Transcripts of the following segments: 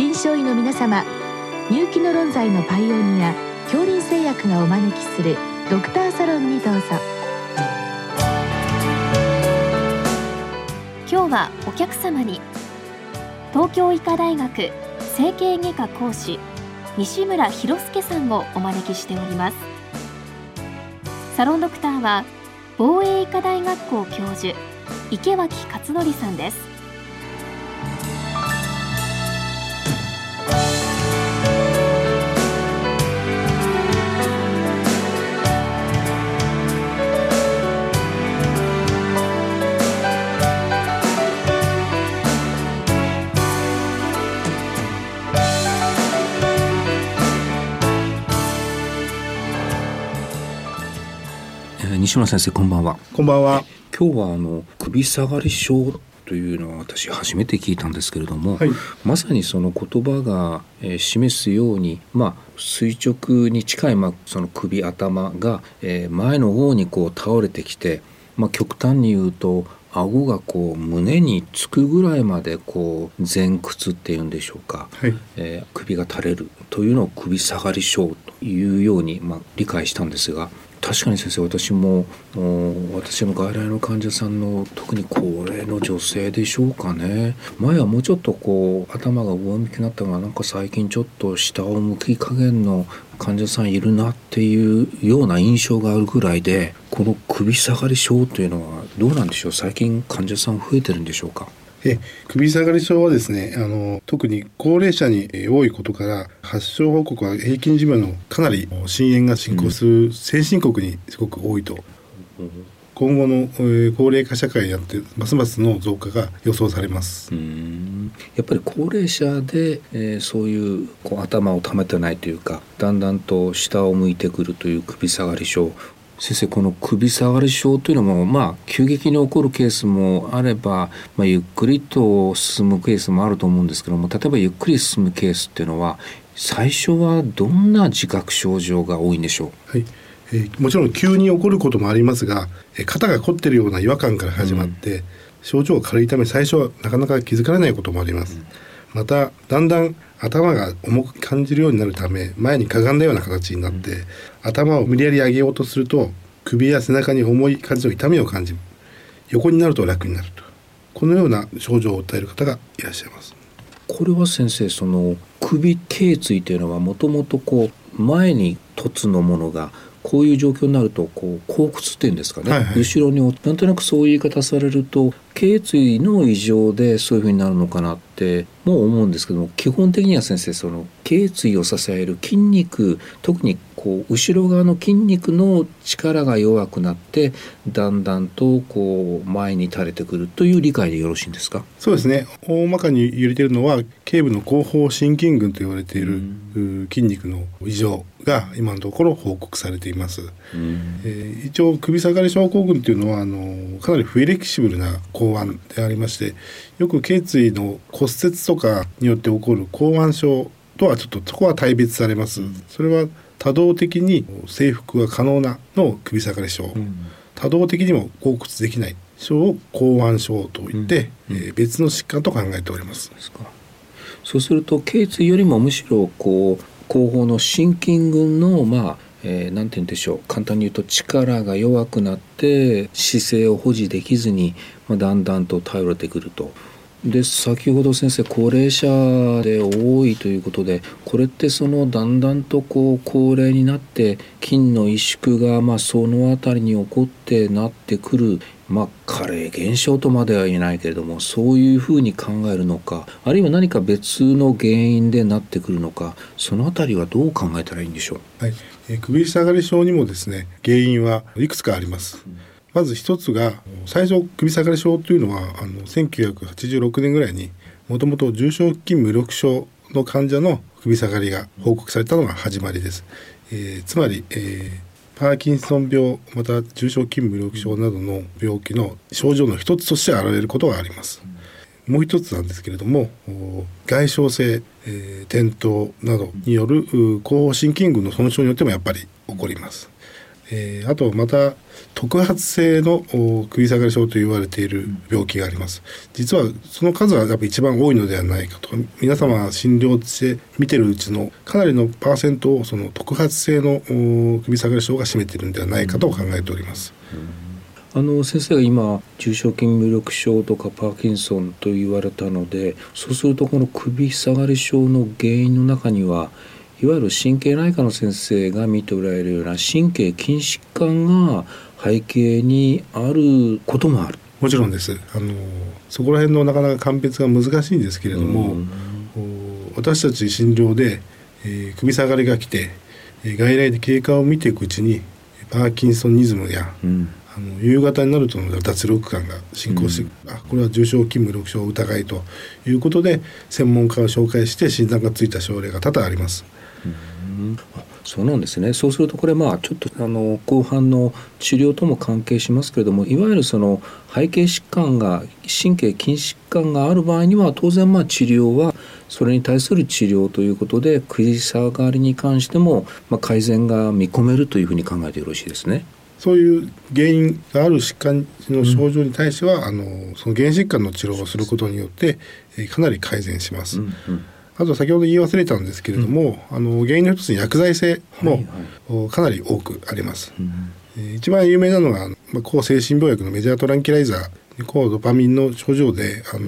臨床医の皆様入気の論剤のパイオニア恐林製薬がお招きするドクターサロンにどうぞ。今日はお客様に東京医科大学整形外科講師西村博介さんをお招きしております。サロンドクターは防衛医科大学校教授池脇勝則さんです。西村先生こんばんは。こんばんは。今日はあの首下がり症というのは私初めて聞いたんですけれども、はい、まさにその言葉が、えー、示すように、まあ、垂直に近い、まあ、その首頭が、えー、前の方にこう倒れてきて、まあ、極端に言うと顎がこう胸につくぐらいまでこう前屈っていうんでしょうか、はい、えー、首が垂れるというのを首下がり症というように、まあ、理解したんですが確かに先生私も私の外来の患者さんの特に高齢の女性でしょうかね。前はもうちょっとこう頭が上向きになったのがなんか最近ちょっと下を向き加減の患者さんいるなっていうような印象があるぐらいでこの首下がり症というのはどうなんでしょう？最近患者さん増えてるんでしょうか？え首下がり症はですねあの特に高齢者に多いことから発症報告は平均寿命のかなり深淵が進行する先進国にすごく多いと。今後の、えー、高齢化社会になってますますの増加が予想されます。やっぱり高齢者で、えー、そういうこう頭をためてないというかだんだんと下を向いてくるという首下がり症先生この首下がり症というのもまあ急激に起こるケースもあれば、まあ、ゆっくりと進むケースもあると思うんですけども例えばゆっくり進むケースっていうのは最初はどんな自覚症状が多いんでしょう、はいえー、もちろん急に起こることもありますが、えー、肩が凝ってるような違和感から始まって、うん、症状が軽いため最初はなかなか気づかれないこともあります。うんまただんだん頭が重く感じるようになるため前にかがんだような形になって、うん、頭を無理やり上げようとすると首や背中に重い感じの痛みを感じ横になると楽になると。このような症状を訴える方がいらっしゃいます。これは先生その首頸椎というのはもともとこう前に凸のものがこういう状況になるとこう後屈っていうんですかね、はいはい、後ろになんとなくそういう言い方されると頸椎の異常でそういうふうになるのかなっても思うんですけども基本的には先生その頸椎を支える筋肉特にこう後ろ側の筋肉の力が弱くなってだんだんとこう前に垂れてくるという理解でよろしいんですか？そうですね。大まかに言れているのは頸部の後方心筋群と言われている筋肉の異常が今のところ報告されています、えー、一応首下がり症候群というのはあのかなりフレキシブルな口腕でありましてよく頸椎の骨折とかによって起こる口腕症とはちょっとそこは大別されます。それは多動的に征服が可能なの首下がり症、うん、多動的にも後屈できない症を口腕症といって、うん、えー、別の疾患と考えております。そうすると頸椎よりもむしろこう後方の心筋群のまあえー、て言うんでしょう簡単に言うと力が弱くなって姿勢を保持できずに、まあ、だんだんと頼れてくるとで先ほど先生高齢者で多いということでこれってそのだんだんとこう高齢になって筋の萎縮がまあその辺りに起こってなってくるまあ加齢現象とまでは言えないけれどもそういうふうに考えるのかあるいは何か別の原因でなってくるのかその辺りはどう考えたらいいんでしょう、はいえ首下がり症にもですね原因はいくつかあります。うんまず一つが最初首下がり症というのはあの1986年ぐらいにもともと重症筋無力症の患者の首下がりが報告されたのが始まりです。えー、つまり、えー、パーキンソン病また重症筋無力症などの病気の症状の一つとして現れることがあります。もう一つなんですけれども外傷性、えー、転倒などによる後方心筋群の損傷によってもやっぱり起こります。えー、あとまた特発性の首下がり症と言われている病気があります。実はその数はやっぱ一番多いのではないかと。皆様診療して見てるうちのかなりのパーセントをその特発性の首下がり症が占めているのではないかと考えております。あの先生が今重症筋無力症とかパーキンソンと言われたのでそうするとこの首下がり症の原因の中にはいわゆる神経内科の先生が見ておられるような神経筋疾患が背景にあることもある。もちろんです。あのそこら辺のなかなか鑑別が難しいんですけれども、私たち診療で、えー、首下がりが来て、えー、外来で経過を見ていくうちにパーキンソニズムや、うん、あの夕方になると脱力感が進行して、うん、あこれは重症筋無力症疑いということで専門家を紹介して診断がついた症例が多々あります。うんそうなんですねそうするとこれまあちょっとあの後半の治療とも関係しますけれどもいわゆるその背景疾患が神経筋疾患がある場合には当然まあ治療はそれに対する治療ということで食い下がりに関してもまあ改善が見込めるというふうに考えてよろしいですね。そういう原因がある疾患の症状に対しては、うん、あのその原疾患の治療をすることによって、えー、かなり改善します。うんうんあと先ほど言い忘れたんですけれども、うん、あの原因の一つに薬剤性も、かなり多くあります。うん、一番有名なのが、まあ、抗精神病薬のメジャートランキライザー抗ドパミンの症状であの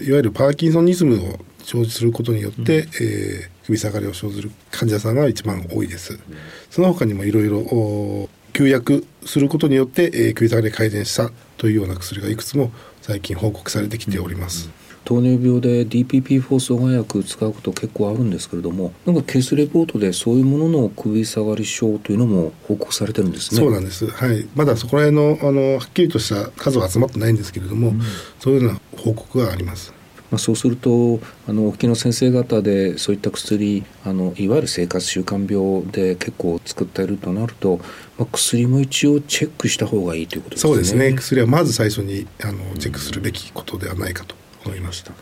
いわゆるパーキンソニズムを生じすることによって、うん、えー、首下がりを生ずる患者さんが一番多いです。その他にもいろいろ休薬することによって、えー、首下がり改善したというような薬がいくつも最近報告されてきております。糖尿病で DPP4 阻害薬使うこと結構あるんですけれどもなんかケースレポートでそういうものの首下がり症というのも報告されてるんですね。そうなんです。はい。まだそこら辺のあのはっきりとした数は集まってないんですけれども、うん、そういうような報告がありますまあ、そうするとあの沖の先生方でそういった薬あのいわゆる生活習慣病で結構作っているとなると、まあ、薬も一応チェックした方がいいということですね。そうですね薬はまず最初にあのチェックするべきことではないかと思いました。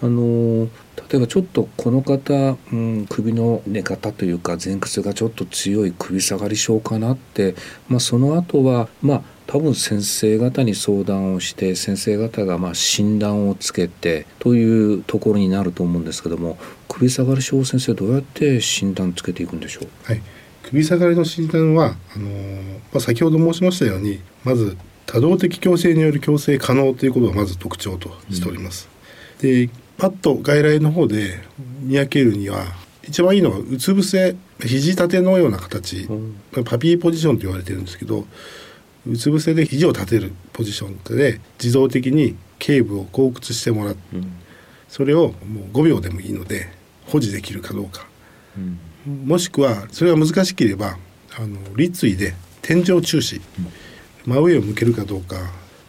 あの例えばちょっとこの方、うん、首の寝方というか前屈がちょっと強い首下がり症かなって、まあ、その後はまあ多分先生方に相談をして先生方がまあ診断をつけてというところになると思うんですけども首下がり症先生どうやって診断つけていくんでしょう、はい、首下がりの診断はあのまあ、先ほど申しましたようにまず多動的矯正による矯正可能ということがまず特徴としております。うん、でパッと外来の方で見分けるには一番いいのはうつ伏せ肘立てのような形、うん、パピーポジションと言われてるんですけどうつ伏せで肘を立てるポジションで自動的に頸部を後屈してもらう、うん、それをもう5秒でもいいので保持できるかどうか、うん、もしくはそれが難しければあの立位で天井注視、真上を向けるかどうか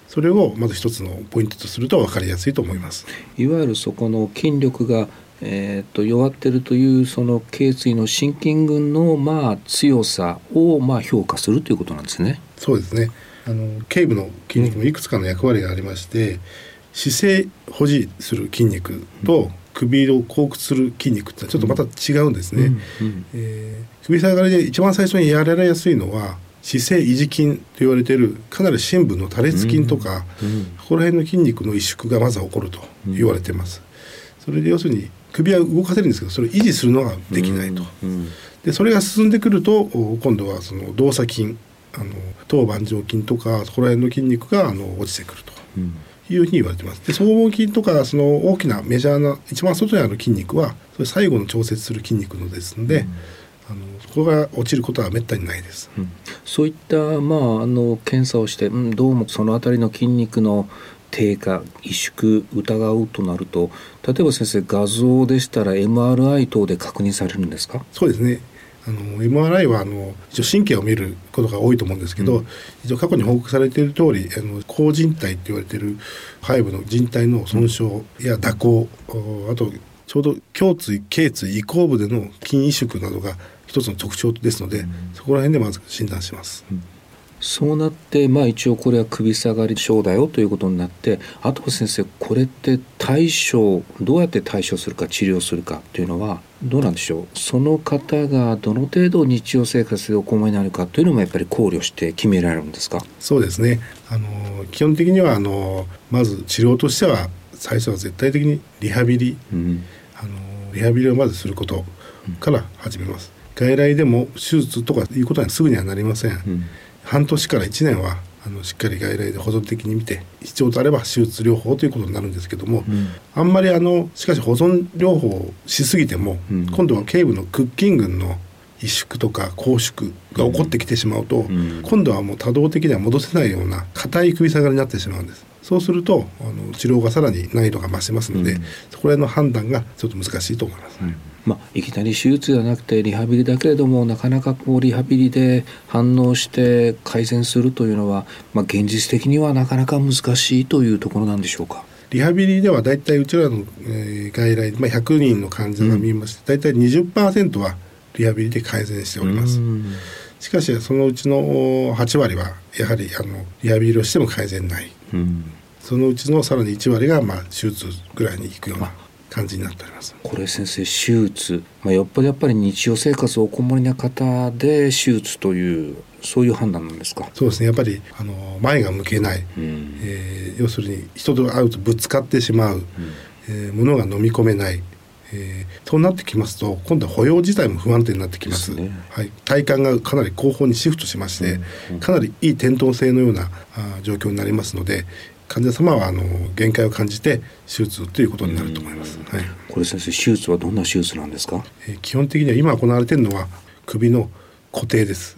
それをまず一つのポイントとすると分かりやすいと思います。いわゆるそこの筋力がえーと、弱ってるというその頸椎の心筋群のまあ強さをまあ評価するということなんですね。そうですねあの頸部の筋肉もいくつかの役割がありまして、うん、姿勢保持する筋肉と首を後屈する筋肉ってちょっとまた違うんですね。うんうん、えー、首下がりで一番最初にやられやすいのは姿勢維持筋と言われているかなり深部の多裂筋とか、ここら辺の筋肉の萎縮がまず起こると言われています。それで要するに首は動かせるんですけどそれを維持するのができないと。でそれが進んでくると今度はその動作筋あの頭板状筋とかそこら辺の筋肉があの落ちてくると。いうふうに言われてます。で、僧帽筋とかその大きなメジャーな一番外にある筋肉はそれ最後の調節する筋肉のですので、うん、あのそこが落ちることはめったにないです。うん、そういったまああの検査をして、うん、どうもそのあたりの筋肉の低下萎縮疑うとなると例えば先生画像でしたら MRI 等で確認されるんですか？そうですね。あの MRI はあの一応神経を見ることが多いと思うんですけど、うん、一応過去に報告されている通りあの高靭帯って言われている背部の靭帯の損傷や蛇行あとちょうど胸椎頸椎移行部での筋萎縮などが一つの特徴ですので、うん、そこら辺でまず診断します。うんそうなってまあ一応これは首下がり症だよということになってあとは先生これって対処どうやって対処するか治療するかというのはどうなんでしょう？その方がどの程度日常生活でお困りになるかというのもやっぱり考慮して決められるんですか？そうですね。あの基本的にはあのまず治療としては最初は絶対的にリハビリ、うん、あのリハビリをまずすることから始めます、うん、外来でも手術とかいうことはすぐにはなりません、うん半年から1年はあのしっかり外来で保存的に見て必要とあれば手術療法ということになるんですけども、うん、あんまりあのしかし保存療法をしすぎても、うん、今度は頸部の屈筋群の萎縮とか拘縮が起こってきてしまうと、うん、今度はもう多動的には戻せないような硬い首下がりになってしまうんです。そうするとあの治療がさらに難易度が増しますので、そこら辺の判断がちょっと難しいと思います。まあ、いきなり手術ではなくてリハビリだけれどもなかなかこうリハビリで反応して改善するというのは、まあ、現実的にはなかなか難しいというところなんでしょうか？リハビリではだいたいうちらの、えー、外来、まあ、100人の患者が見まして、うん、だいたい20%はリハビリで改善しております。しかしそのうちの8割はやはりあのリハビリをしても改善ない、うん、そのうちのさらに1割がまあ手術ぐらいにいくような感じになっております。これ先生手術、まあ、よっぽどやっぱり日常生活お困りな方で手術というそういう判断なんですか？そうですね。やっぱりあの前が向けない、うん、えー、要するに人と会うとぶつかってしまう、うん、えー、物が飲み込めない。えー、そうなってきますと今度は歩容自体も不安定になってきます、ね、はい、体幹がかなり後方にシフトしまして、うん。うん、かなりいい転倒性のようなあ状況になりますので患者様はあの限界を感じて手術ということになると思います。はい、これ先生手術はどんな手術なんですか？えー、基本的には今行われているのは首の固定です。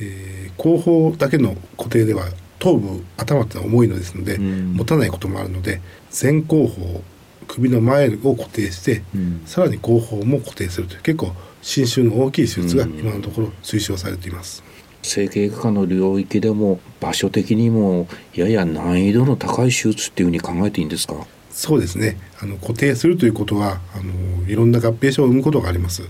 えー、後方だけの固定では頭部頭って重いのですので、持たないこともあるので前後方首の前を固定して、さらに後方も固定するという結構侵襲の大きい手術が今のところ推奨されています。整形外科の領域でも場所的にもやや難易度の高い手術っていうふうに考えていいんですか？そうですね。あの固定するということはあのいろんな合併症を生むことがあります、うん、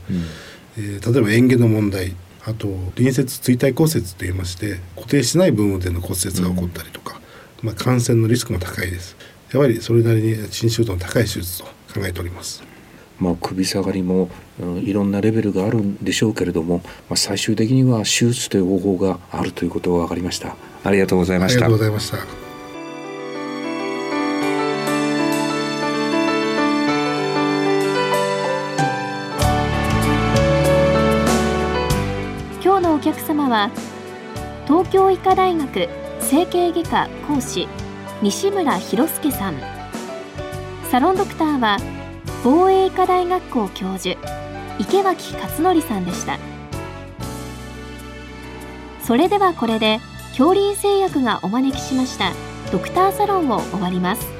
えー、例えば嚥下の問題あと隣接椎体骨折といいまして固定しない部分での骨折が起こったりとか、うん、まあ、感染のリスクも高いです。やはりそれなりに侵襲度の高い手術と考えておりますまあ、首下がりも、うん、いろんなレベルがあるんでしょうけれども、まあ、最終的には手術という方法があるということが分かりました。ありがとうございました。ありがとうございました。今日のお客様は東京医科大学整形外科講師西村博介さん。サロンドクターは防衛医科大学校教授池脇勝則さんでした。それではこれで恐林製薬がお招きしましたドクターサロンを終わります。